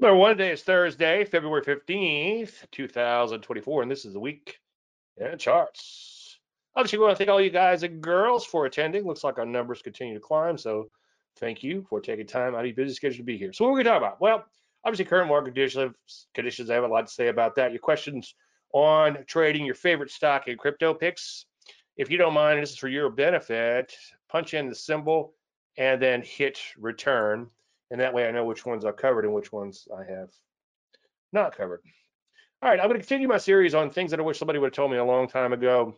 Number one today is Thursday, February 15th, 2024, and this is the week in charts. Obviously, we want to thank all you guys and girls for attending. Looks like our numbers continue to climb, so thank you for taking time out of your busy schedule to be here. So what are we going to talk about? Well, obviously, current market conditions, conditions, I have a lot to say about that. Your questions on trading your favorite stock and crypto picks. If you don't mind, this is for your benefit, punch in the symbol and then hit return and that way I know which ones are covered and which ones I have not covered. All right, I'm going to continue my series on things that I wish somebody would have told me a long time ago.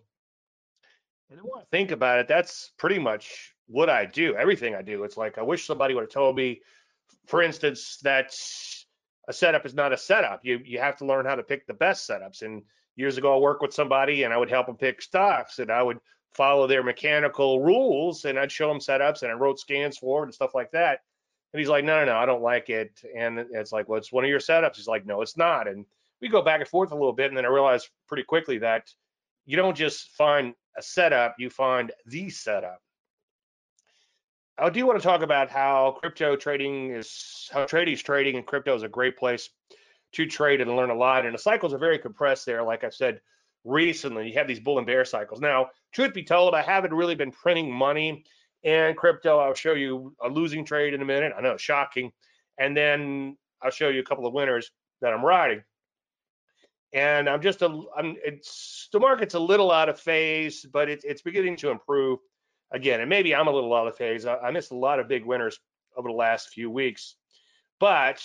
And the more I think about it, that's pretty much what I do. Everything I do. It's like I wish somebody would have told me, for instance, that a setup is not a setup. You you have to learn how to pick the best setups. And years ago, I worked with somebody and I would help them pick stocks and I would follow their mechanical rules and I'd show them setups and I wrote scans for it and stuff like that. And he's like, no, no, no, I don't like it. And it's like, well, it's one of your setups. He's like, no, it's not. And we go back and forth a little bit. And then I realized pretty quickly that you don't just find a setup, you find the setup. I do want to talk about how crypto trading is, how trading is trading, and crypto is a great place to trade and learn a lot. And the cycles are very compressed there. Like I said recently, you have these bull and bear cycles. Now, truth be told, I haven't really been printing money and crypto. I'll show you a losing trade in a minute. I know, shocking. And then I'll show you a couple of winners that I'm riding. And I'm just a, I'm, it's the market's a little out of phase, but it, it's beginning to improve again. And maybe I'm a little out of phase. I, I missed a lot of big winners over the last few weeks, but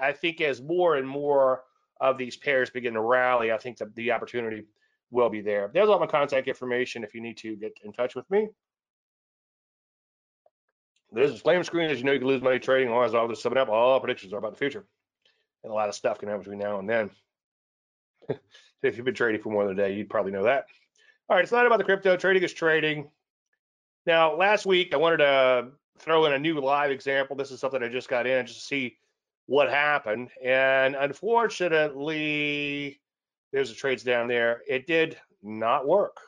I think as more and more of these pairs begin to rally, I think the, the opportunity will be there. There's all my contact information if you need to get in touch with me. There's a disclaimer screen as you know you can lose money trading. Always all this summing up. All predictions are about the future. And a lot of stuff can happen between now and then. if you've been trading for more than a day, you'd probably know that. All right, it's not about the crypto. Trading is trading. Now, last week I wanted to throw in a new live example. This is something I just got in just to see what happened. And unfortunately, there's the trades down there. It did not work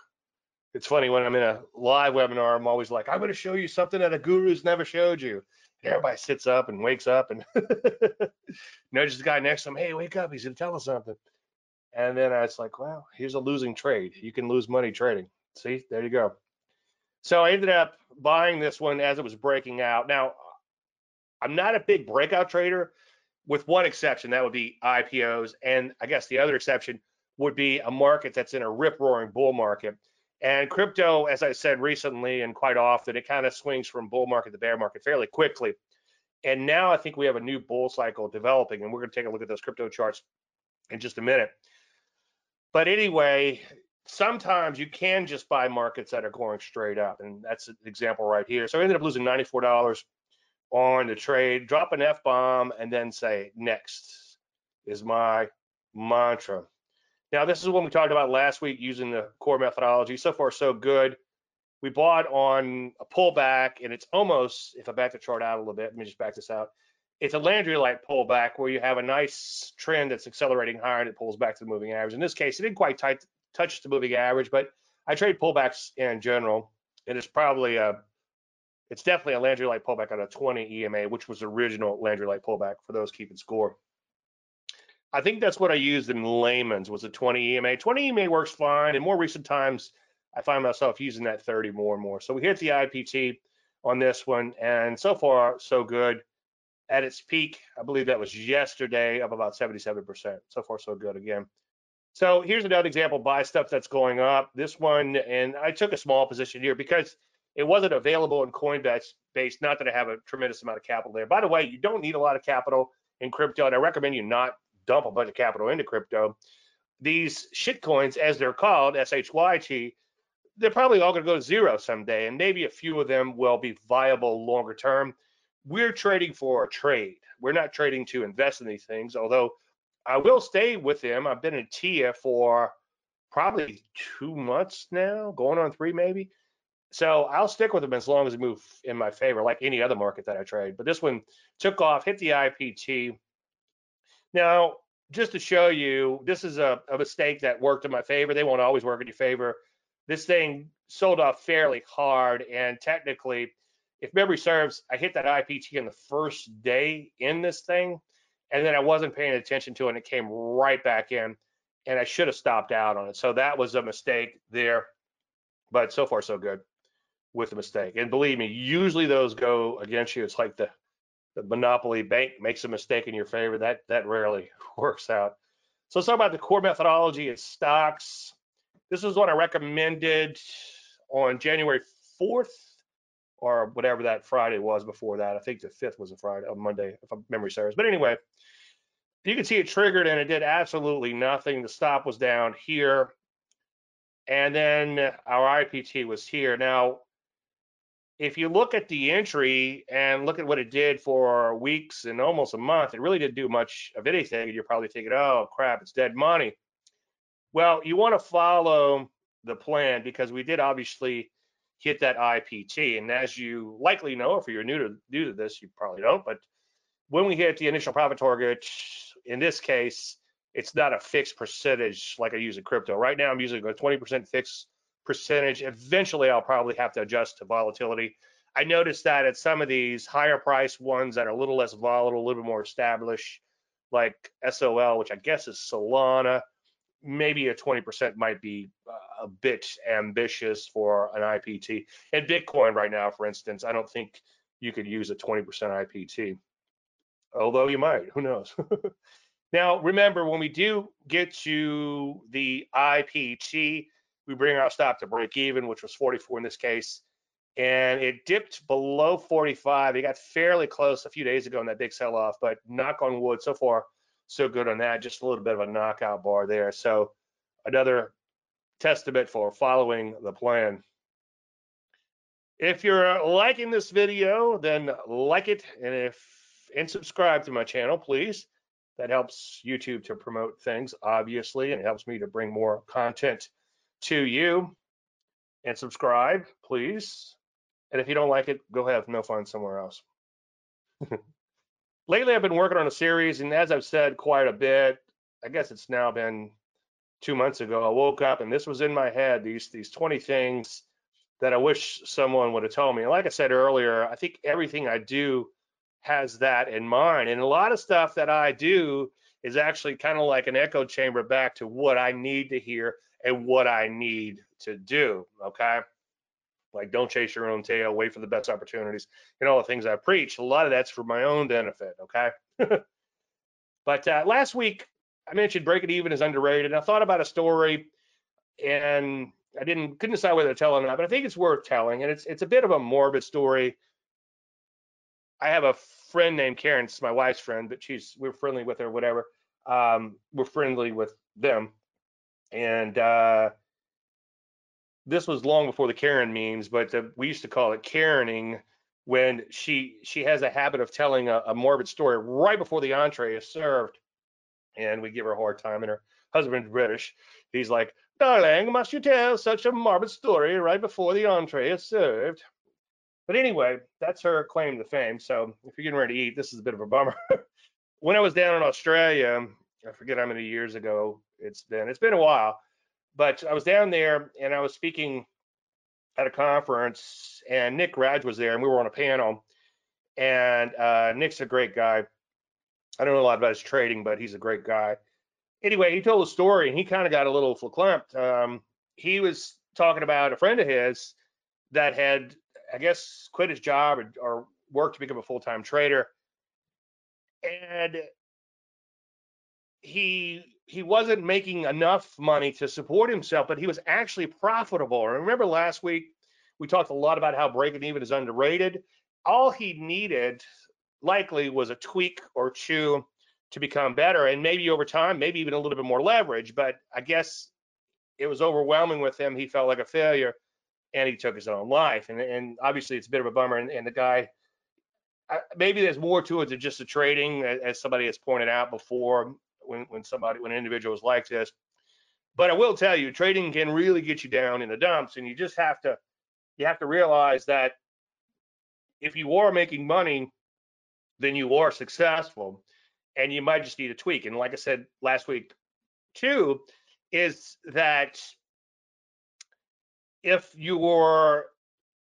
it's funny when I'm in a live webinar, I'm always like, I'm going to show you something that a guru's never showed you. And everybody sits up and wakes up and nudges the guy next to him, hey, wake up. He's going to tell us something. And then it's like, well, here's a losing trade. You can lose money trading. See, there you go. So I ended up buying this one as it was breaking out. Now, I'm not a big breakout trader, with one exception. That would be IPOs. And I guess the other exception would be a market that's in a rip roaring bull market. And crypto, as I said recently and quite often, it kind of swings from bull market to bear market fairly quickly. And now I think we have a new bull cycle developing, and we're going to take a look at those crypto charts in just a minute. But anyway, sometimes you can just buy markets that are going straight up, and that's an example right here. So I ended up losing $94 on the trade, drop an F bomb, and then say next is my mantra. Now, this is what we talked about last week using the core methodology. So far, so good. We bought on a pullback, and it's almost, if I back the chart out a little bit, let me just back this out. It's a Landry light pullback where you have a nice trend that's accelerating higher and it pulls back to the moving average. In this case, it didn't quite touch the moving average, but I trade pullbacks in general. And It is probably a, it's definitely a Landry light pullback on a 20 EMA, which was the original Landry light pullback for those keeping score. I think that's what I used in layman's was a 20 EMA. 20 EMA works fine. In more recent times, I find myself using that 30 more and more. So we hit the IPT on this one, and so far so good. At its peak, I believe that was yesterday, up about 77%. So far so good again. So here's another example: buy stuff that's going up. This one, and I took a small position here because it wasn't available in Coinbase. Based, not that I have a tremendous amount of capital there. By the way, you don't need a lot of capital in crypto, and I recommend you not dump a bunch of capital into crypto. These shitcoins, as they're called, SHYT, they're probably all going to go to zero someday, and maybe a few of them will be viable longer term. We're trading for a trade. We're not trading to invest in these things, although I will stay with them. I've been in TIA for probably two months now, going on three maybe. So I'll stick with them as long as they move in my favor, like any other market that I trade. But this one took off, hit the IPT, now, just to show you, this is a, a mistake that worked in my favor. They won't always work in your favor. This thing sold off fairly hard, and technically, if memory serves, I hit that IPT on the first day in this thing, and then I wasn't paying attention to it and it came right back in and I should have stopped out on it. So that was a mistake there. But so far so good with the mistake. And believe me, usually those go against you. It's like the the monopoly bank makes a mistake in your favor. That that rarely works out. So let's talk about the core methodology of stocks. This is what I recommended on January 4th or whatever that Friday was before that. I think the 5th was a Friday, a Monday, if memory serves. But anyway, you can see it triggered and it did absolutely nothing. The stop was down here. And then our IPT was here. Now, if you look at the entry and look at what it did for weeks and almost a month, it really didn't do much of anything. And you're probably thinking, oh crap, it's dead money. Well, you want to follow the plan because we did obviously hit that IPT. And as you likely know, if you're new to new to this, you probably don't, but when we hit the initial profit target, in this case, it's not a fixed percentage like I use in crypto. Right now, I'm using a 20% fixed percentage. Eventually, I'll probably have to adjust to volatility. I noticed that at some of these higher price ones that are a little less volatile, a little bit more established, like SOL, which I guess is Solana, maybe a 20% might be uh, a bit ambitious for an IPT. And Bitcoin right now, for instance, I don't think you could use a 20% IPT, although you might, who knows? now, remember, when we do get to the IPT, we bring our stop to break even, which was 44 in this case. And it dipped below 45. It got fairly close a few days ago in that big sell off, but knock on wood, so far, so good on that. Just a little bit of a knockout bar there. So another testament for following the plan. If you're uh, liking this video, then like it and if and subscribe to my channel, please. That helps YouTube to promote things, obviously, and it helps me to bring more content to you and subscribe, please. And if you don't like it, go have no fun somewhere else. Lately, I've been working on a series, and as I've said quite a bit, I guess it's now been two months ago. I woke up and this was in my head these these 20 things that I wish someone would have told me. And like I said earlier, I think everything I do has that in mind. And a lot of stuff that I do is actually kind of like an echo chamber back to what I need to hear and what I need to do. Okay. Like don't chase your own tail, wait for the best opportunities, and all the things I preach. A lot of that's for my own benefit. Okay. but uh, last week I mentioned breaking even is underrated. I thought about a story and I didn't couldn't decide whether to tell it or not, but I think it's worth telling. And it's it's a bit of a morbid story. I have a friend named Karen. It's my wife's friend, but she's we're friendly with her, whatever. Um, we're friendly with them and uh, this was long before the Karen memes, but uh, we used to call it Karening when she she has a habit of telling a, a, morbid story right before the entree is served, and we give her a hard time. And her husband's British. He's like, "Darling, must you tell such a morbid story right before the entree is served?" But anyway, that's her claim to fame. So if you're getting ready to eat, this is a bit of a bummer. when I was down in Australia, I forget how many years ago it's been. It's been a while, but I was down there and I was speaking at a conference, and Nick Radge was there, and we were on a panel. And uh, Nick's a great guy. I don't know a lot about his trading, but he's a great guy. Anyway, he told a story, and he kind of got a little verklempt. Um, he was talking about a friend of his that had, I guess, quit his job or, or worked to become a full-time trader, and he he wasn't making enough money to support himself, but he was actually profitable. And remember last week we talked a lot about how breaking even is underrated. All he needed likely was a tweak or two to become better, and maybe over time, maybe even a little bit more leverage. But I guess it was overwhelming with him. He felt like a failure, and he took his own life. And, and obviously, it's a bit of a bummer. And, and the guy uh, maybe there's more to it than just the trading, as somebody has pointed out before when when somebody when an individual is like this. But I will tell you, trading can really get you down in the dumps, and you just have to you have to realize that if you are making money, then you are successful, and you might just need a tweak. And like I said last week, too, is that if you're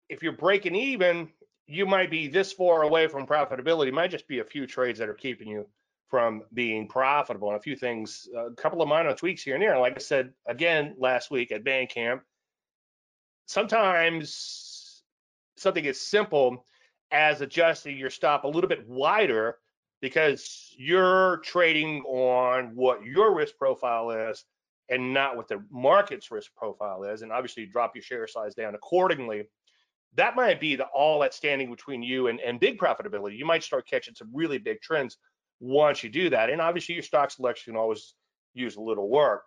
if you're breaking even, you might be this far away from profitability. It might just be a few trades that are keeping you from being profitable. And a few things, a couple of minor tweaks here and there. Like I said again last week at Bandcamp, sometimes something as simple as adjusting your stop a little bit wider because you're trading on what your risk profile is and not what the market's risk profile is. And obviously, drop your share size down accordingly. That might be the all that's standing between you and, and big profitability. You might start catching some really big trends once you do that. And obviously, your stock selection always use a little work.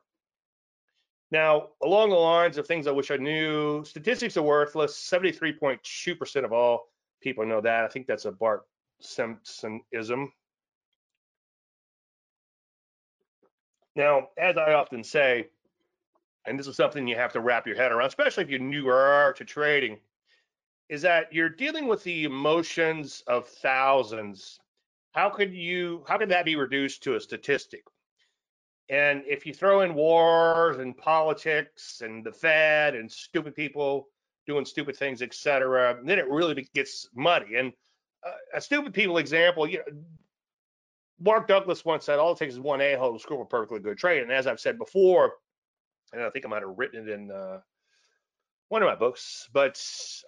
Now, along the lines of things I wish I knew, statistics are worthless. 73.2% of all people know that. I think that's a Bart Simpsonism. Now, as I often say, and this is something you have to wrap your head around, especially if you're newer to trading, is that you're dealing with the emotions of thousands. How could you, how could that be reduced to a statistic? And if you throw in wars and politics and the Fed and stupid people doing stupid things, etc., then it really gets muddy. And uh, a stupid people example, you know, Mark Douglas once said, all it takes is one a-hole to screw a perfectly good trade. And as I've said before, and I think I might have written it in uh, one of my books, but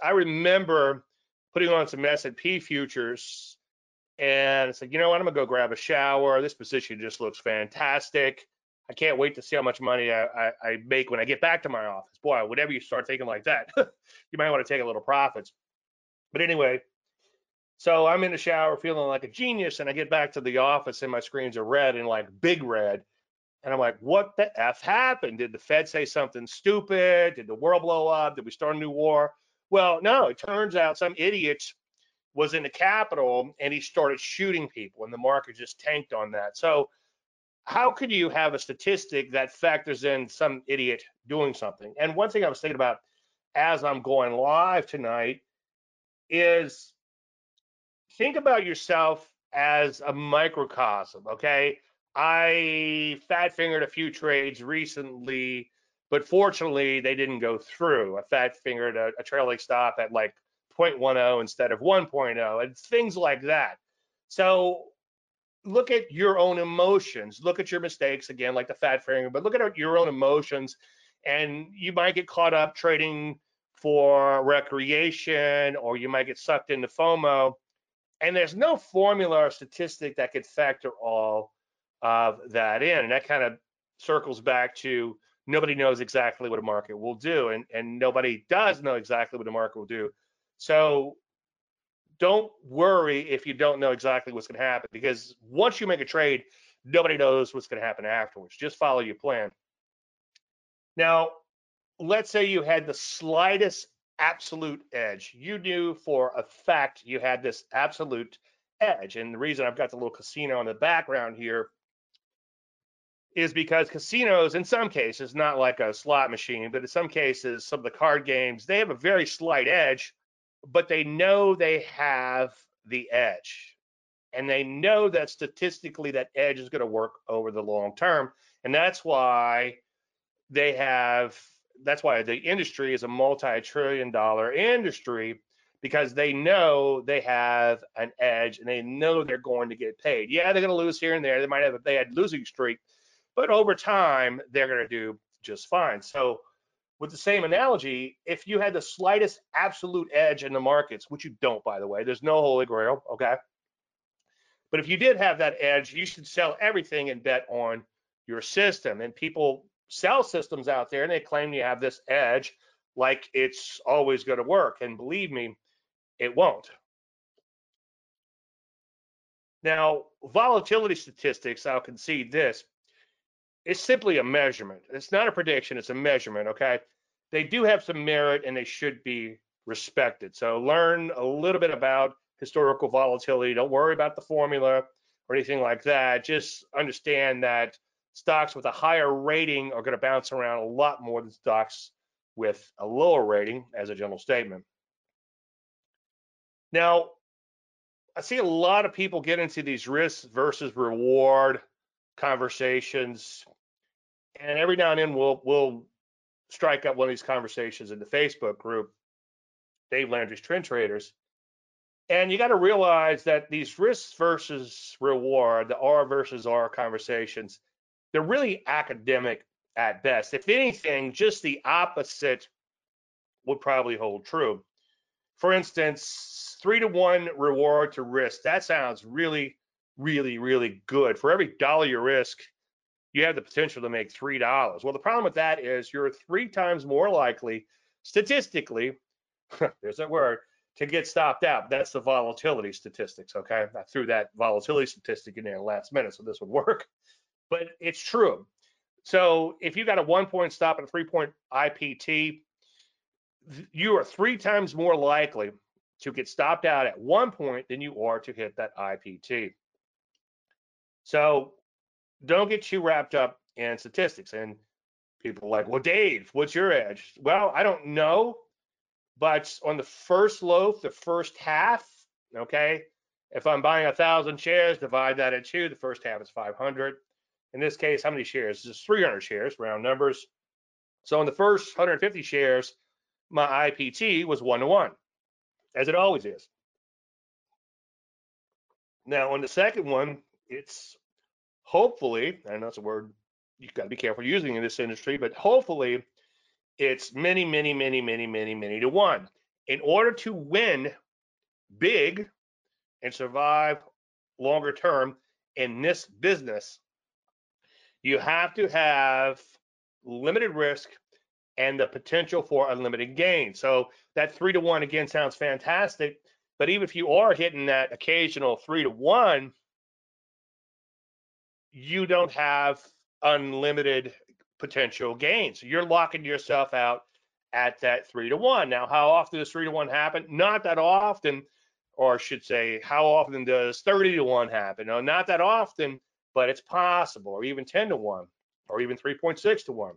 I remember putting on some S&P futures and it's like, you know what, I'm gonna go grab a shower. This position just looks fantastic. I can't wait to see how much money I, I, I make when I get back to my office. Boy, whenever you start thinking like that, you might want to take a little profits. But anyway, so I'm in the shower feeling like a genius, and I get back to the office and my screens are red and like big red. And I'm like, what the F happened? Did the Fed say something stupid? Did the world blow up? Did we start a new war? Well, no, it turns out some idiot was in the Capitol and he started shooting people, and the market just tanked on that. So, how could you have a statistic that factors in some idiot doing something? And one thing I was thinking about as I'm going live tonight is think about yourself as a microcosm, okay? I fat fingered a few trades recently, but fortunately they didn't go through. I fat fingered a, a trailing stop at like 0.10 instead of 1.0 and things like that. So look at your own emotions, look at your mistakes again, like the fat finger, but look at your own emotions and you might get caught up trading for recreation or you might get sucked into FOMO and there's no formula or statistic that could factor all of that in. And that kind of circles back to nobody knows exactly what a market will do, and, and nobody does know exactly what a market will do. So don't worry if you don't know exactly what's going to happen, because once you make a trade, nobody knows what's going to happen afterwards. Just follow your plan. Now, let's say you had the slightest absolute edge. You knew for a fact you had this absolute edge. And the reason I've got the little casino in the background here is because casinos, in some cases, not like a slot machine, but in some cases, some of the card games, they have a very slight edge, but they know they have the edge. And they know that statistically that edge is going to work over the long term. And that's why they have that's why the industry is a multi-trillion dollar industry because they know they have an edge and they know they're going to get paid. Yeah, they're going to lose here and there. They might have a bad losing streak, but over time they're going to do just fine. So with the same analogy, if you had the slightest absolute edge in the markets, which you don't, by the way, there's no holy grail, okay? But if you did have that edge, you should sell everything and bet on your system. And people sell systems out there and they claim you have this edge like it's always going to work. And believe me, it won't. Now, volatility statistics, I'll concede this, it's simply a measurement. It's not a prediction, it's a measurement, okay? They do have some merit and they should be respected. So learn a little bit about historical volatility. Don't worry about the formula or anything like that. Just understand that stocks with a higher rating are going to bounce around a lot more than stocks with a lower rating as a general statement. Now, I see a lot of people get into these risks versus reward conversations, and every now and then we'll we'll strike up one of these conversations in the Facebook group, Dave Landry's Trend Traders. And you got to realize that these risks versus reward, the R versus R conversations, they're really academic at best. If anything, just the opposite would probably hold true. For instance, three to one reward to risk. That sounds really, really, really good. For every dollar you risk, you have the potential to make three dollars. Well, the problem with that is you're three times more likely, statistically, there's that word, to get stopped out. That's the volatility statistics, okay? I threw that volatility statistic in there last minute, so this would work. But it's true. So if you got a one point stop and a three point IPT, you are three times more likely to get stopped out at one point than you are to hit that IPT. So don't get too wrapped up in statistics. And people like, well, Dave, what's your edge? Well, I don't know but on the first loaf, the first half, okay, if I'm buying a thousand shares, divide that into two. The first half is 500. In this case, how many shares? This is 300 shares, round numbers. So in the first 150 shares, my IPT was one to one, as it always is. Now on the second one, it's hopefully, I know a word you've got to be careful using in this industry, but hopefully it's many, many, many, many, many, many to one. In order to win big and survive longer term in this business, you have to have limited risk and the potential for unlimited gain. So that three to one again sounds fantastic, but even if you are hitting that occasional three to one, you don't have unlimited potential gains. You're locking yourself out at that three to one. Now, how often does three to one happen? Not that often, or I should say, how often does 30 to one happen? No, not that often, but it's possible, or even 10 to one, or even 3.6 to one.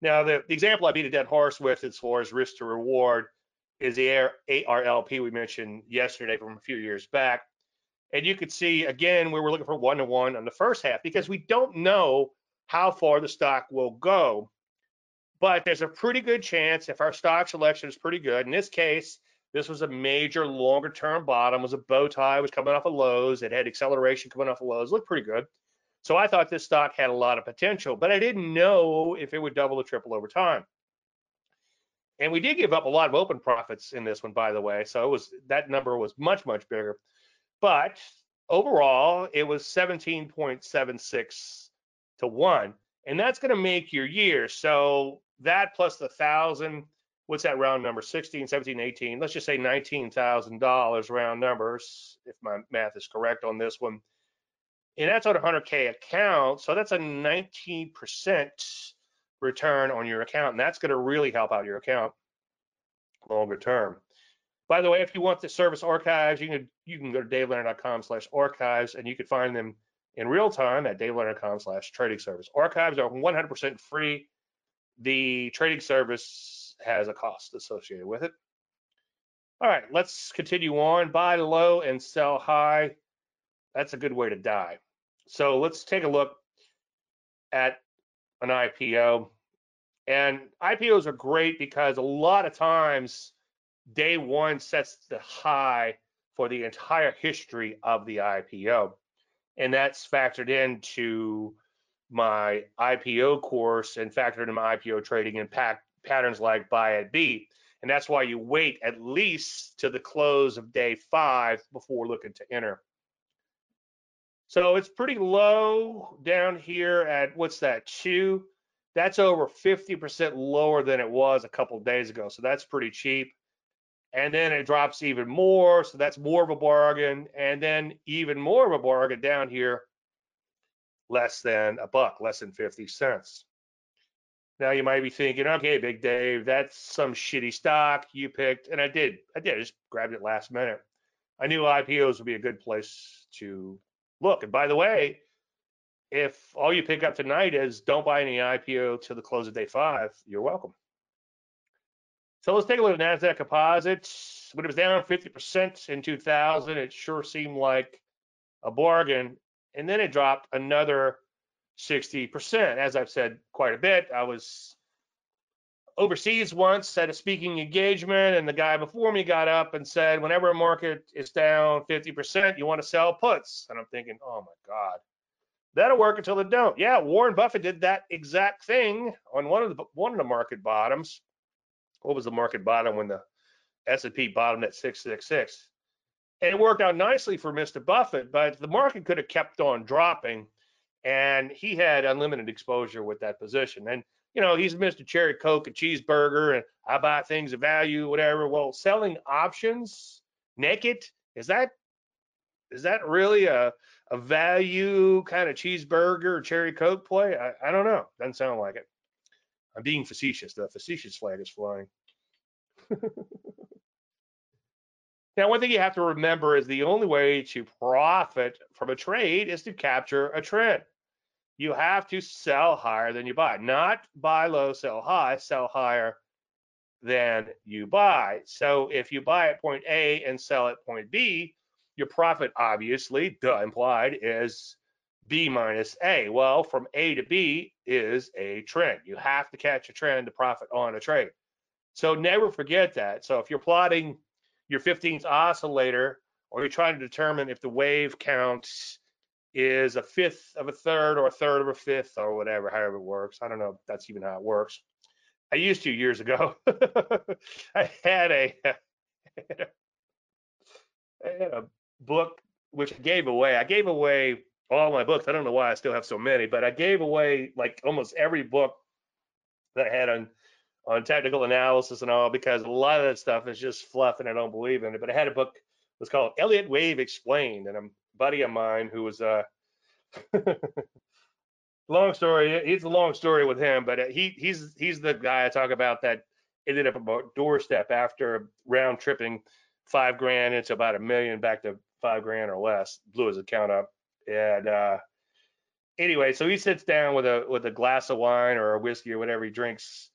Now, the, the example I beat a dead horse with as far as risk to reward is the ARLP we mentioned yesterday from a few years back. And you could see again, we were looking for one to one on the first half because we don't know how far the stock will go. But there's a pretty good chance if our stock selection is pretty good. In this case, this was a major longer term bottom, was a bow tie, was coming off of lows. It had acceleration coming off of lows, looked pretty good. So I thought this stock had a lot of potential, but I didn't know if it would double or triple over time. And we did give up a lot of open profits in this one, by the way. So it was that number was much, much bigger. But overall, it was 17.76 to one, and that's going to make your year. So that plus the thousand, what's that round number? 16, 17, 18. Let's just say $19,000 round numbers, if my math is correct on this one. And that's on a 100K account. So that's a 19% return on your account. And that's going to really help out your account longer term. By the way, if you want the service archives, you can you can go to davelandry.com slash archives and you can find them in real time at davelandry.com slash trading service. Archives are 100% free. The trading service has a cost associated with it. All right, let's continue on. Buy low and sell high. That's a good way to die. So let's take a look at an IPO. And IPOs are great because a lot of times day one sets the high for the entire history of the IPO and that's factored into my IPO course and factored into my IPO trading and pack, patterns like buy at B. And that's why you wait at least to the close of day five before looking to enter. So it's pretty low down here at what's that, two? That's over 50% lower than it was a couple days ago. So that's pretty cheap and then it drops even more so that's more of a bargain. And then even more of a bargain down here less than a buck less than 50 cents. Now you might be thinking okay big dave that's some shitty stock you picked. And i did i did I just grabbed it last minute. I knew ipos would be a good place to look. And by the way if all you pick up tonight is don't buy any ipo till the close of day five you're welcome so let's take a look at NASDAQ composites. When it was down 50% in 2000, it sure seemed like a bargain. And then it dropped another 60%. As I've said quite a bit, I was overseas once at a speaking engagement, and the guy before me got up and said, whenever a market is down 50%, you want to sell puts. And I'm thinking, oh my God, that'll work until it don't. Yeah, Warren Buffett did that exact thing on one of the one of the market bottoms. What was the market bottom when the S&P bottomed at 666? And it worked out nicely for Mr. Buffett, but the market could have kept on dropping, and he had unlimited exposure with that position. And you know, he's Mr. Cherry Coke, a cheeseburger, and I buy things of value, whatever. Well, selling options naked is that is that really a a value kind of cheeseburger cherry coke play? I, I don't know. Doesn't sound like it. I'm being facetious. The facetious flag is flying. now, one thing you have to remember is the only way to profit from a trade is to capture a trend you have to sell higher than you buy. Not buy low, sell high, sell higher than you buy. So if you buy at point A and sell at point B, your profit obviously, duh, implied is B minus A. Well, from A to B is a trend. You have to catch a trend to profit on a trade. So never forget that. So if you're plotting your 15th oscillator or you're trying to determine if the wave counts is a fifth of a third or a third of a fifth or whatever, however it works. I don't know that's even how it works. I used to years ago. I had a, I had a book which I gave away. I gave away all my books. I don't know why I still have so many, but I gave away like almost every book that I had on on technical analysis and all because a lot of that stuff is just fluff and I don't believe in it. But I had a book it was called Elliott Wave Explained, and I'm buddy of mine who was uh long story it's a long story with him but uh, he he's he's the guy i talk about that ended up about doorstep after round tripping five grand into about a million back to five grand or less blew his account up and uh anyway so he sits down with a with a glass of wine or a whiskey or whatever he drinks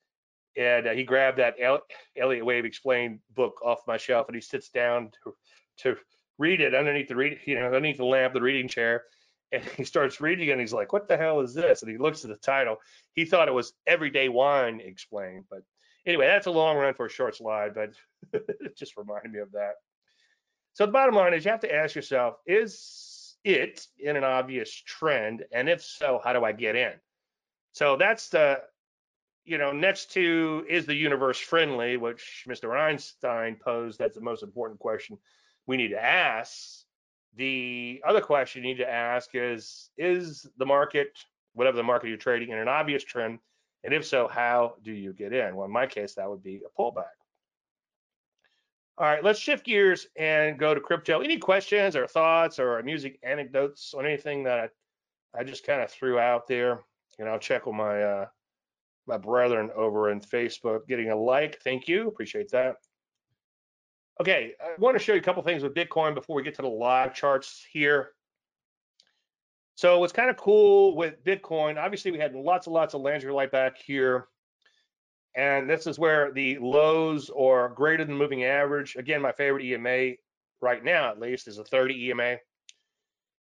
and uh, he grabbed that El- Elliott Wave Explained book off my shelf and he sits down to, to read it underneath the read, you know, underneath the lamp, the reading chair, and he starts reading and he's like, "What the hell is this?" And he looks at the title. He thought it was Everyday Wine Explained, but anyway, that's a long run for a short slide, but it just reminded me of that. So the bottom line is you have to ask yourself, is it in an obvious trend? And if so, how do I get in? So that's the, you know, next to is the universe friendly, which Mr. Einstein posed That's the most important question we need to ask. The other question you need to ask is Is the market, whatever the market you're trading, in an obvious trend? And if so, how do you get in? Well, in my case, that would be a pullback. All right, let's shift gears and go to crypto. Any questions or thoughts or music anecdotes on anything that I, I just kind of threw out there? And I'll check with my uh, my brethren over in Facebook. Getting a like, thank you, appreciate that. Okay, I want to show you a couple things with Bitcoin before we get to the live charts here. So what's kind of cool with Bitcoin, obviously we had lots and lots of Landry Light back here. And this is where the lows or greater than moving average, again, my favorite EMA right now at least is a 30 EMA,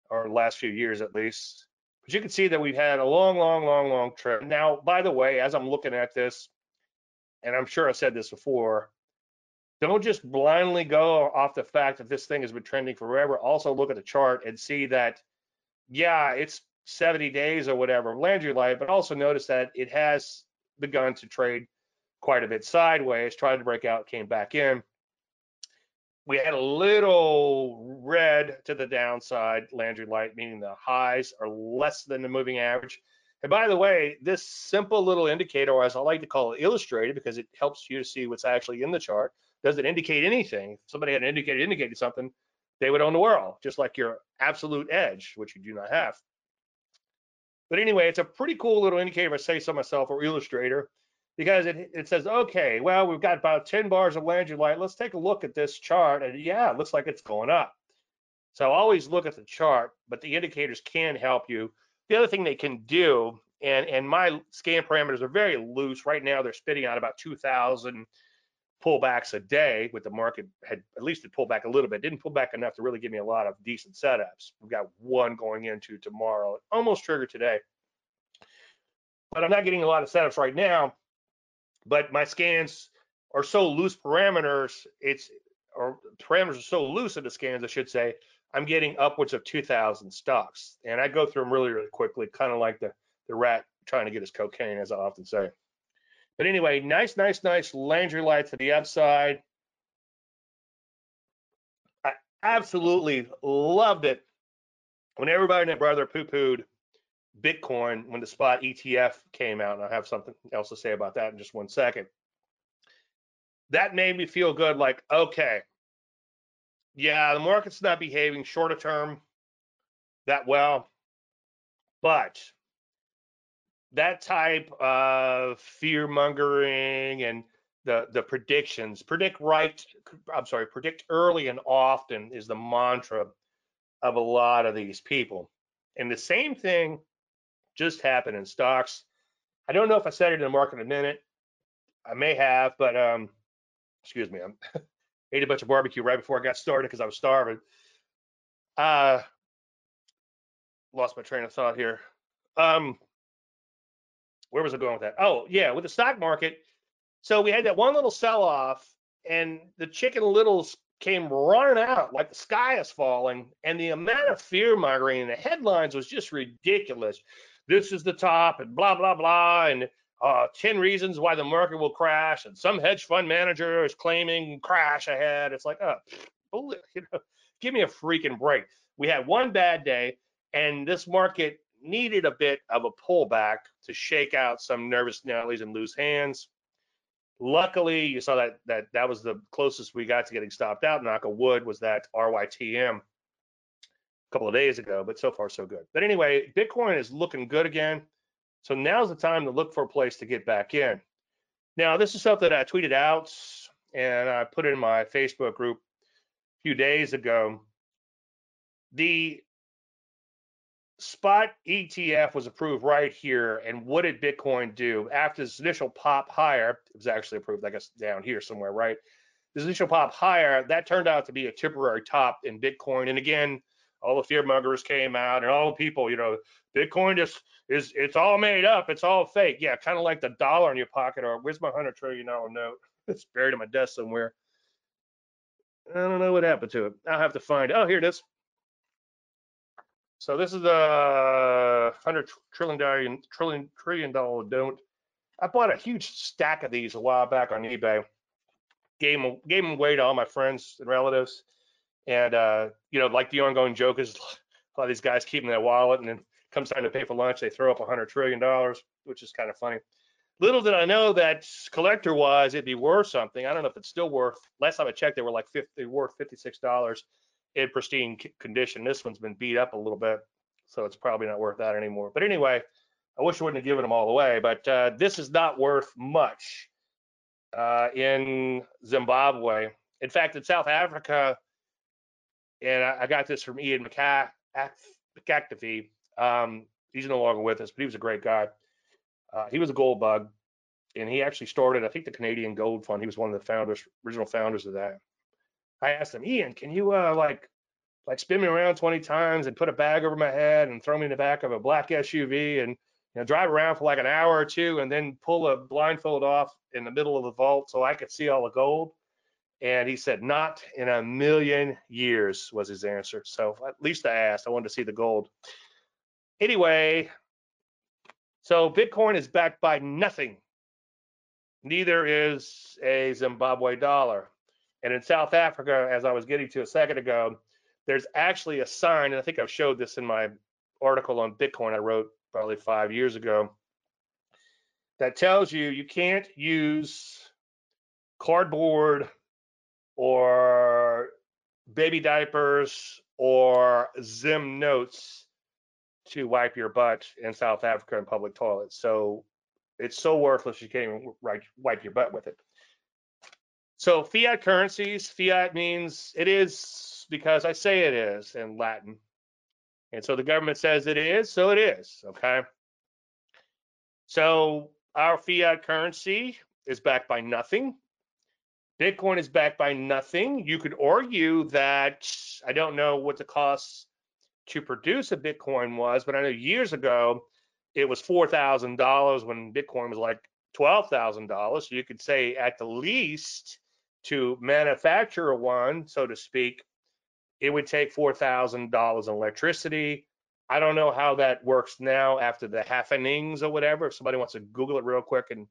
or last few years at least. But you can see that we've had a long, long, long, long trend. Now, by the way, as I'm looking at this, and I'm sure I said this before, don't just blindly go off the fact that this thing has been trending forever. Also look at the chart and see that, yeah, it's 70 days or whatever of Landry Light, but also notice that it has begun to trade quite a bit sideways, tried to break out, came back in. We had a little red to the downside, Landry Light, meaning the highs are less than the moving average. And by the way, this simple little indicator, or as I like to call it, illustrated, because it helps you to see what's actually in the chart, doesn't indicate anything. If somebody had indicated indicated something, they would own the world, just like your absolute edge, which you do not have. But anyway, it's a pretty cool little indicator, I say so myself, or illustrator, because it, it says, okay, well, we've got about 10 bars of Landry Light. Let's take a look at this chart. And yeah, it looks like it's going up. So always look at the chart, but the indicators can help you. The other thing they can do, and, and my scan parameters are very loose. Right now, they're spitting out about 2,000 pullbacks a day with the market had at least it pulled back a little bit didn't pull back enough to really give me a lot of decent setups we've got one going into tomorrow almost triggered today but i'm not getting a lot of setups right now but my scans are so loose parameters, it's or parameters are so loose in the scans, I should say, I'm getting upwards of 2,000 stocks, and I go through them really, really quickly, kind of like the the rat trying to get his cocaine, as I often say. But anyway, nice, nice, nice Landry light to the upside. I absolutely loved it when everybody and their brother poo-pooed Bitcoin when the spot ETF came out, and I have something else to say about that in just one second. That made me feel good, like, okay, yeah, the market's not behaving shorter term that well, but that type of fear mongering and the the predictions predict right i'm sorry predict early and often is the mantra of a lot of these people and the same thing just happened in stocks i don't know if i said it in the market in a minute i may have but um excuse me i ate a bunch of barbecue right before i got started because i was starving uh lost my train of thought here um where was I going with that? Oh, yeah, with the stock market. So we had that one little sell off, and the chicken littles came running out like the sky is falling, and the amount of fear mongering in the headlines was just ridiculous. This is the top, and blah blah blah, and uh, 10 reasons why the market will crash, and some hedge fund manager is claiming crash ahead. It's like, oh, you know, give me a freaking break. We had one bad day, and this market needed a bit of a pullback to shake out some nervous Nellies and loose hands. Luckily, you saw that that that was the closest we got to getting stopped out. Knock of wood was that RYTM a couple of days ago, but so far so good. But anyway, Bitcoin is looking good again. So now's the time to look for a place to get back in. Now, this is stuff that I tweeted out and I put in my Facebook group a few days ago. The spot ETF was approved right here. And what did Bitcoin do? After this initial pop higher, it was actually approved, I guess, down here somewhere, right? This initial pop higher, that turned out to be a temporary top in Bitcoin. And again, all the fear mongers came out and all the people, you know, Bitcoin just is, it's all made up. It's all fake. Yeah, kind of like the dollar in your pocket or where's my $100 trillion note? It's buried in my desk somewhere. I don't know what happened to it. I'll have to find. Oh, here it is. So this is a hundred trillion dollar trillion trillion dollar don't. I bought a huge stack of these a while back on eBay. Gave them gave them away to all my friends and relatives, and uh, you know, like the ongoing joke is a lot of these guys keep in their wallet, and then comes time to pay for lunch, they throw up a hundred trillion dollars, which is kind of funny. Little did I know that collector wise, it'd be worth something. I don't know if it's still worth. Last time I checked, they were like 50, worth fifty six dollars in pristine condition. This one's been beat up a little bit, so it's probably not worth that anymore. But anyway, I wish I wouldn't have given them all away, but uh, this is not worth much uh, in Zimbabwe. In fact, in South Africa, and I, I got this from Ian McAvity. Um, he's no longer with us, but he was a great guy. Uh, he was a gold bug, and he actually started, I think, the Canadian Gold Fund. He was one of the founders, original founders of that. I asked him, Ian, can you uh, like like spin me around 20 times and put a bag over my head and throw me in the back of a black SUV and you know drive around for like an hour or two and then pull a blindfold off in the middle of the vault so I could see all the gold? And he said, not in a million years was his answer. So at least I asked. I wanted to see the gold. Anyway, so Bitcoin is backed by nothing. Neither is a Zimbabwe dollar. And in South Africa, as I was getting to a second ago, there's actually a sign, and I think I've showed this in my article on Bitcoin I wrote probably five years ago, that tells you you can't use cardboard or baby diapers or Zim notes to wipe your butt in South Africa in public toilets. So it's so worthless you can't even wipe your butt with it. So fiat currencies, fiat means it is because I say it is in Latin. And so the government says it is, so it is, okay? So our fiat currency is backed by nothing. Bitcoin is backed by nothing. You could argue that I don't know what the cost to produce a Bitcoin was, but I know years ago it was $4,000 when Bitcoin was like $12,000. So you could say at the least to manufacture one, so to speak, it would take $4,000 in electricity. I don't know how that works now after the halfenings or whatever. If somebody wants to Google it real quick and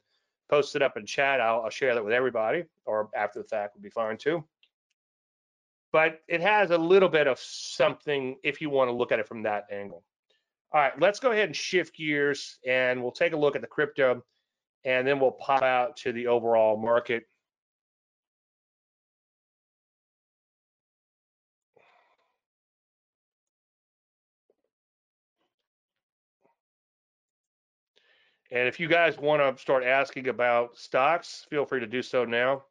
post it up in chat, I'll, I'll share that with everybody, or after the fact would be fine too. But it has a little bit of something if you want to look at it from that angle. All right, let's go ahead and shift gears and we'll take a look at the crypto and then we'll pop out to the overall market. And if you guys want to start asking about stocks, feel free to do so now.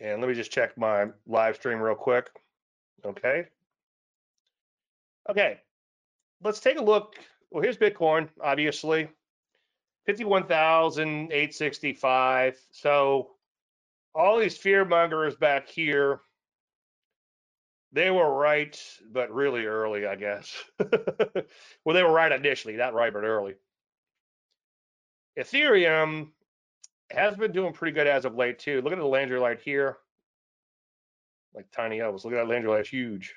And let me just check my live stream real quick. Okay. Okay. Let's take a look. Well, here's Bitcoin, obviously. 51,865. So all these fear mongers back here they were right, but really early, I guess. well, they were right initially, not right, but early. Ethereum has been doing pretty good as of late too. Look at the Landry light here, like tiny elbows. Look at that Landry light, huge.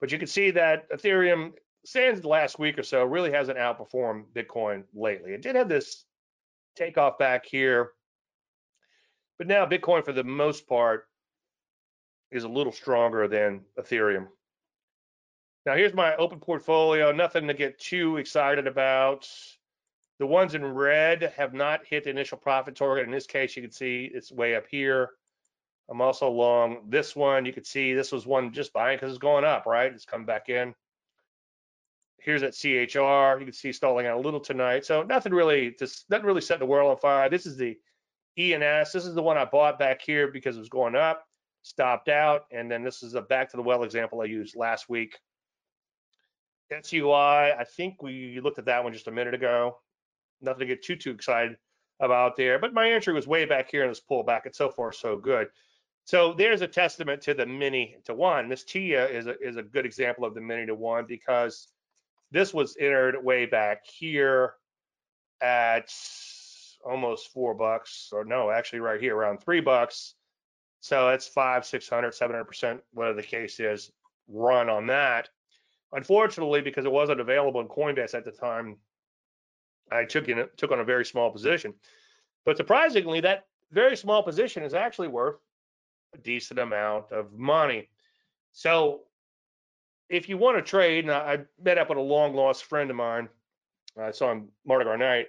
But you can see that Ethereum, since the last week or so, really hasn't outperformed Bitcoin lately. It did have this takeoff back here, but now Bitcoin, for the most part, is a little stronger than Ethereum. Now here's my open portfolio, nothing to get too excited about. The ones in red have not hit the initial profit target. In this case, you can see it's way up here. I'm also long this one. You can see this was one just buying because it's going up, right? It's coming back in. Here's that CHR. You can see stalling out a little tonight. So nothing really, just nothing really set the world on fire. This is the ENS. This is the one I bought back here because it was going up stopped out. And then this is a back to the well example I used last week. SUI, I think we looked at that one just a minute ago. Nothing to get too, too excited about there. But my entry was way back here in this pullback, and so far so good. So there's a testament to the mini to one. This TIA is a, is a good example of the mini to one because this was entered way back here at almost four bucks, or no, actually right here around three bucks. So it's five, 600, 700%, whatever the case is, run on that. Unfortunately, because it wasn't available in Coinbase at the time, I took in took on a very small position. But surprisingly, that very small position is actually worth a decent amount of money. So if you want to trade, and I met up with a long lost friend of mine, I saw him Mardi Gras night,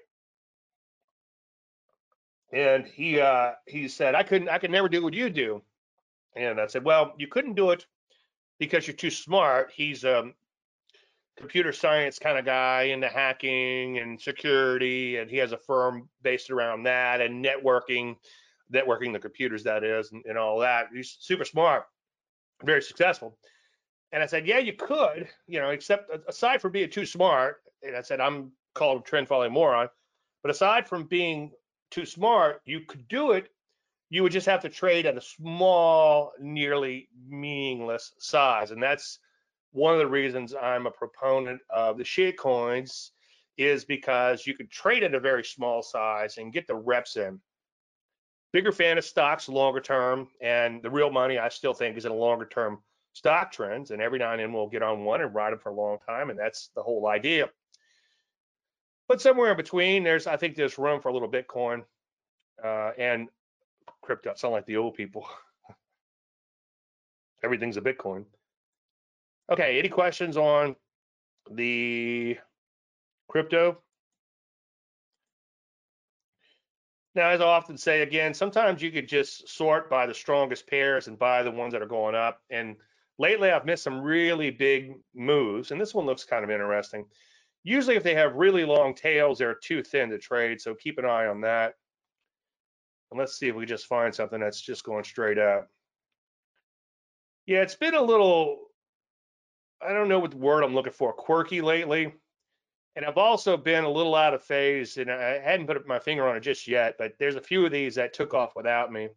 and he uh, he said I couldn't I could never do what you do, and I said, well, you couldn't do it because you're too smart. He's a computer science kind of guy into hacking and security, and he has a firm based around that and networking, networking the computers that is, and, and all that. He's super smart, very successful. And I said, yeah, you could, you know, except aside from being too smart, and I said I'm called a trend following moron, but aside from being too smart, you could do it. You would just have to trade at a small, nearly meaningless size. And that's one of the reasons I'm a proponent of the shit coins is because you could trade at a very small size and get the reps in. Bigger fan of stocks longer term, and the real money I still think is in longer term stock trends. And every now and then we'll get on one and ride them for a long time, and that's the whole idea. But somewhere in between, there's I think there's room for a little Bitcoin uh, and crypto. Sound like the old people. Everything's a Bitcoin. Okay, any questions on the crypto? Now, as I often say again, sometimes you could just sort by the strongest pairs and buy the ones that are going up. And lately, I've missed some really big moves, and this one looks kind of interesting. Usually if they have really long tails, they're too thin to trade, so keep an eye on that. And let's see if we just find something that's just going straight up. Yeah, it's been a little, I don't know what word I'm looking for, quirky lately. And I've also been a little out of phase, and I hadn't put my finger on it just yet, but there's a few of these that took off without me.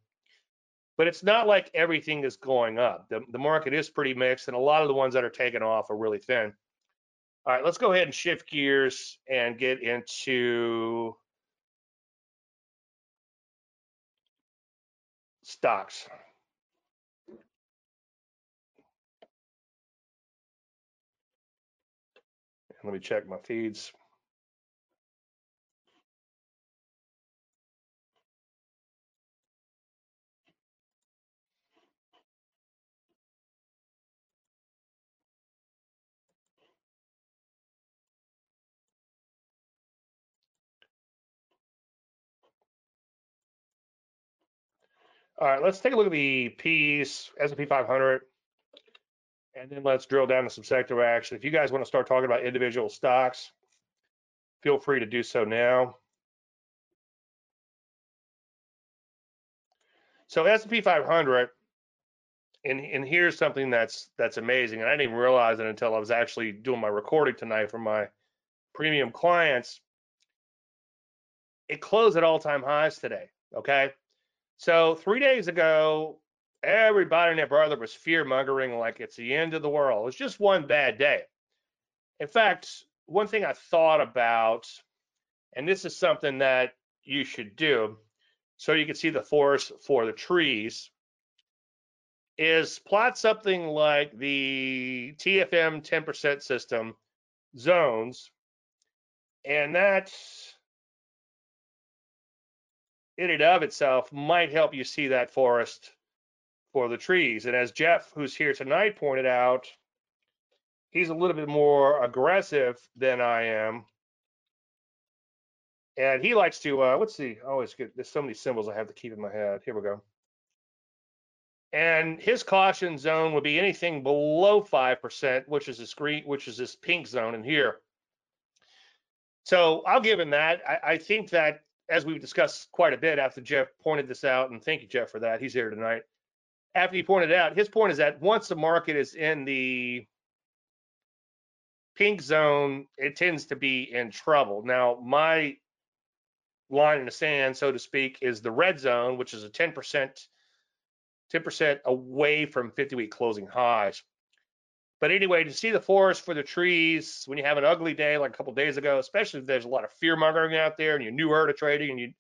But it's not like everything is going up. The, the market is pretty mixed, and a lot of the ones that are taking off are really thin. All right, let's go ahead and shift gears and get into stocks. Let me check my feeds. All right, let's take a look at the P's, S&P 500, and then let's drill down to some sector action. If you guys want to start talking about individual stocks, feel free to do so now. So S&P 500, and and here's something that's that's amazing, and I didn't even realize it until I was actually doing my recording tonight for my premium clients. It closed at all-time highs today. Okay, so three days ago, everybody and their brother was fear mongering like it's the end of the world. It's just one bad day. In fact, one thing I thought about, and this is something that you should do so you can see the forest for the trees, is plot something like the TFM 10% system zones, and that in and of itself might help you see that forest for the trees. And as Jeff, who's here tonight, pointed out, he's a little bit more aggressive than I am. And he likes to, uh, let's see, I always get, there's so many symbols I have to keep in my head. Here we go. And his caution zone would be anything below 5%, which is this green, which is this pink zone in here. So I'll give him that. I, I think that as we've discussed quite a bit after Jeff pointed this out, and thank you, Jeff, for that. He's here tonight. After he pointed out, his point is that once the market is in the pink zone, it tends to be in trouble. Now, my line in the sand, so to speak, is the red zone, which is a 10%, 10% away from 50-week closing highs. But anyway, to see the forest for the trees when you have an ugly day like a couple days ago, especially if there's a lot of fear mongering out there and you're newer to trading and you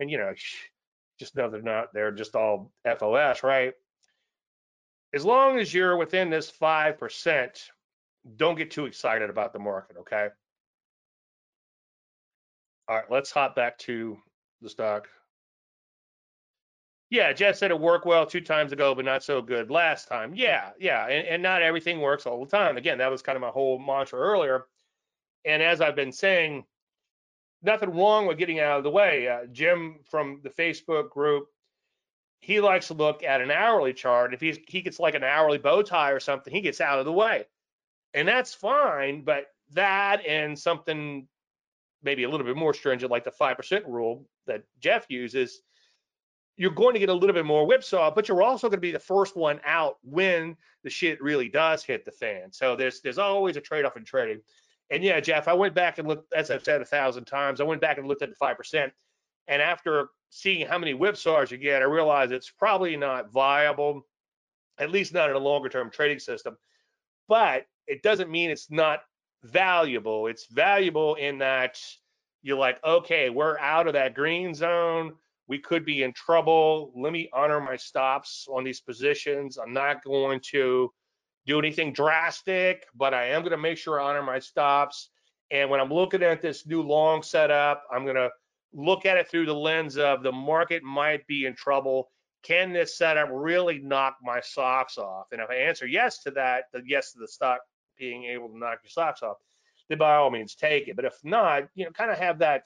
and you know just know they're not they're just all FOS, right? As long as you're within this five percent, don't get too excited about the market, okay? All right, let's hop back to the stock. Yeah, Jeff said it worked well two times ago, but not so good last time. Yeah, yeah, and, and not everything works all the time. Again, that was kind of my whole mantra earlier. And as I've been saying, nothing wrong with getting out of the way. Uh, Jim from the Facebook group, he likes to look at an hourly chart. If he's, he gets like an hourly bow tie or something, he gets out of the way. And that's fine, but that and something maybe a little bit more stringent, like the 5% rule that Jeff uses – you're going to get a little bit more whipsaw, but you're also going to be the first one out when the shit really does hit the fan. So there's there's always a trade-off in trading. And yeah, Jeff, I went back and looked, as I've said a thousand times, I went back and looked at the five percent. And after seeing how many whipsaws you get, I realized it's probably not viable, at least not in a longer term trading system. But it doesn't mean it's not valuable. It's valuable in that you're like, okay, we're out of that green zone we could be in trouble. Let me honor my stops on these positions. I'm not going to do anything drastic, but I am going to make sure I honor my stops. And when I'm looking at this new long setup, I'm going to look at it through the lens of the market might be in trouble. Can this setup really knock my socks off? And if I answer yes to that, the yes to the stock being able to knock your socks off, then by all means take it. But if not, you know, kind of have that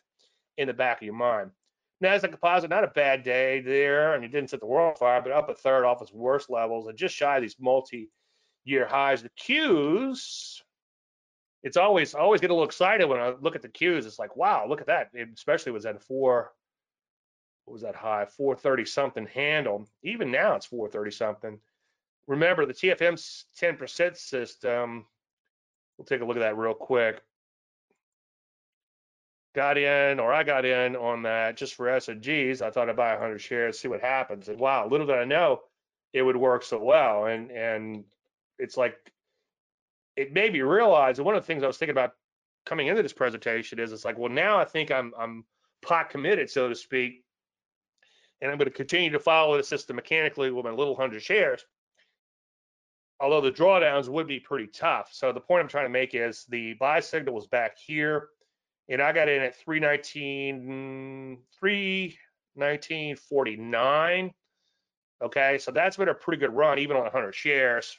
in the back of your mind. Nasdaq Composite, not a bad day there, and it didn't set the world on fire, but up a third off its worst levels and just shy of these multi-year highs. The Qs, it's always always get a little excited when I look at the Qs. It's like, wow, look at that. It especially was at four, what was that high? 430 something handle. Even now it's 430 something. Remember the TFM 10% system. We'll take a look at that real quick got in or I got in on that just for S&Gs. I thought I'd buy 100 shares, see what happens. And wow, little did I know it would work so well. And and it's like it made me realize, and one of the things I was thinking about coming into this presentation is, it's like, well, now I think I'm I'm pot committed, so to speak, and I'm going to continue to follow the system mechanically with my little hundred shares. Although the drawdowns would be pretty tough. So the point I'm trying to make is the buy signal was back here, and I got in at 319, 319.49. Okay, so that's been a pretty good run, even on 100 shares.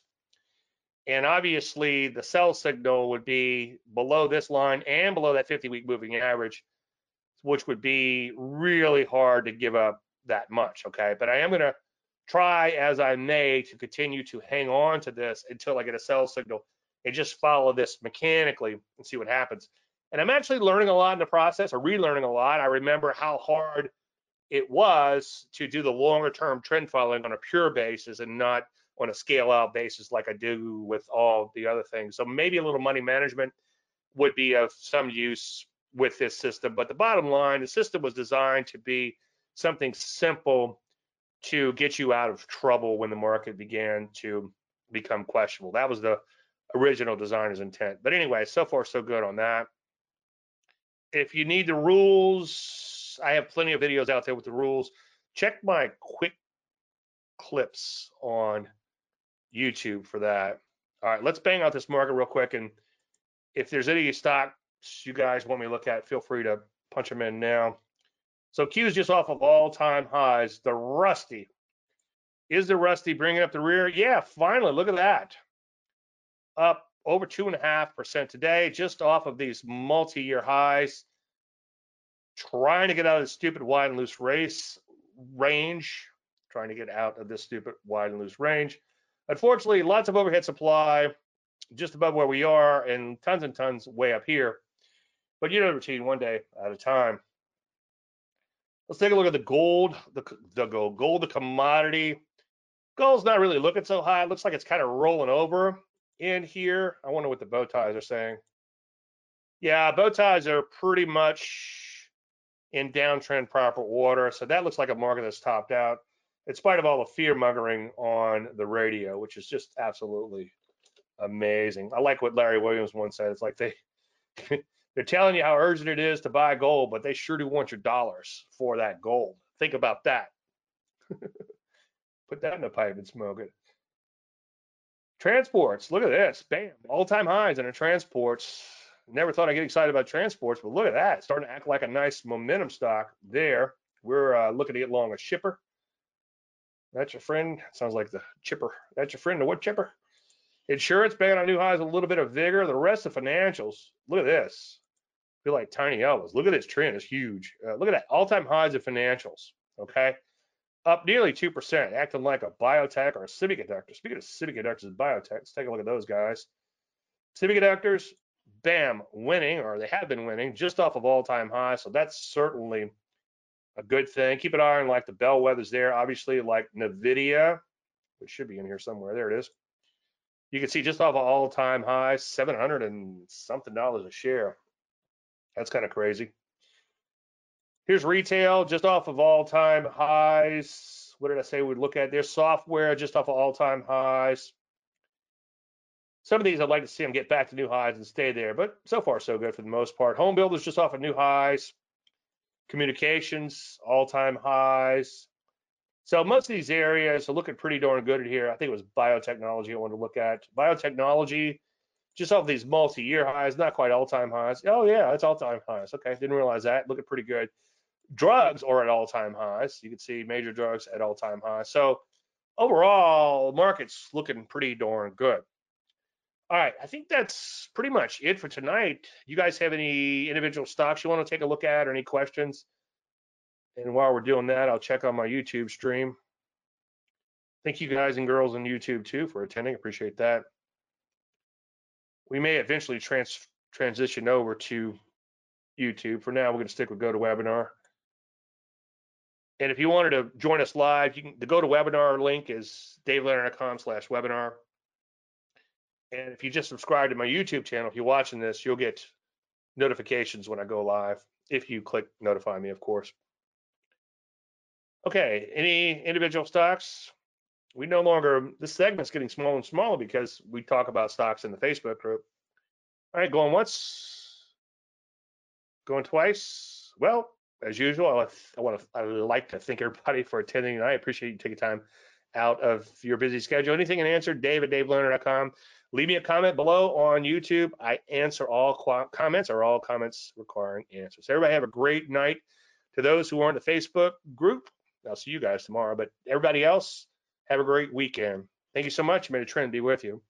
And obviously, the sell signal would be below this line and below that 50 week moving average, which would be really hard to give up that much. Okay, but I am going to try as I may to continue to hang on to this until I get a sell signal and just follow this mechanically and see what happens. And I'm actually learning a lot in the process, or relearning a lot. I remember how hard it was to do the longer term trend following on a pure basis and not on a scale out basis like I do with all the other things. So maybe a little money management would be of some use with this system. But the bottom line, the system was designed to be something simple to get you out of trouble when the market began to become questionable. That was the original designer's intent. But anyway, so far so good on that. If you need the rules, I have plenty of videos out there with the rules. Check my quick clips on YouTube for that. All right, let's bang out this market real quick. And if there's any stocks you guys want me to look at, feel free to punch them in now. So Q is just off of all-time highs. The Rusty. Is the Rusty bringing up the rear? Yeah, finally, look at that. Up over 2.5% today, just off of these multi-year highs. Trying to get out of the stupid wide and loose race range. Trying to get out of this stupid wide and loose range. Unfortunately, lots of overhead supply just above where we are and tons and tons way up here. But you know the routine, one day at a time. Let's take a look at the gold, the, the gold, gold, the commodity. Gold's not really looking so high. It looks like it's kind of rolling over in here. I wonder what the bow ties are saying. Yeah, bow ties are pretty much in downtrend proper order. So that looks like a market that's topped out in spite of all the fear mongering on the radio, which is just absolutely amazing. I like what Larry Williams once said. It's like they they're telling you how urgent it is to buy gold, but they sure do want your dollars for that gold. Think about that. Put that in a pipe and smoke it. Transports, look at this. Bam, all-time highs in the transports. Never thought I'd get excited about transports, but look at that. Starting to act like a nice momentum stock there. We're uh, looking to get long a shipper. That's your friend. Sounds like the chipper. That's your friend, the wood chipper. Insurance banging on new highs, a little bit of vigor. The rest of financials, look at this. Feel like tiny elbows. Look at this trend. It's huge. Uh, look at that. All-time highs of financials. Okay. Up nearly 2%, acting like a biotech or a semiconductor. Speaking of semiconductors and biotech, let's take a look at those guys. Semiconductors, bam, winning, or they have been winning just off of all-time high. So that's certainly a good thing. Keep an eye on like the bellwethers there. Obviously, like Nvidia, which should be in here somewhere. There it is. You can see just off of all-time high, 700 and something dollars a share. That's kind of crazy. Here's retail, just off of all-time highs. What did I say we'd look at there? Software, just off of all-time highs. Some of these I'd like to see them get back to new highs and stay there, but so far so good for the most part. Home builders just off of new highs communications, all-time highs. So most of these areas are looking pretty darn good here. I think it was biotechnology I wanted to look at. Biotechnology, just off these multi-year highs, not quite all-time highs. Oh yeah, it's all-time highs. Okay, didn't realize that. Looking pretty good. Drugs are at all-time highs. You can see major drugs at all-time highs. So overall, market's looking pretty darn good. All right, I think that's pretty much it for tonight. You guys have any individual stocks you want to take a look at or any questions? And while we're doing that, I'll check on my YouTube stream. Thank you guys and girls on YouTube too for attending. Appreciate that. We may eventually trans transition over to YouTube. For now, we're going to stick with GoToWebinar. And if you wanted to join us live, you can the webinar link is davelandry.com slash webinar. And if you just subscribe to my YouTube channel, if you're watching this, you'll get notifications when I go live, if you click notify me, of course. Okay, any individual stocks? we no longer, this segment's getting smaller and smaller because we talk about stocks in the Facebook group. All right, going once, going twice. Well, as usual, I want to, I would like to thank everybody for attending, and I appreciate you taking time out of your busy schedule. Anything unanswered, Dave at davelandry.com. Leave me a comment below on YouTube. I answer all comments or all comments requiring answers. Everybody have a great night. To those who aren't the Facebook group, I'll see you guys tomorrow. But everybody else, have a great weekend. Thank you so much. May the trend be with you.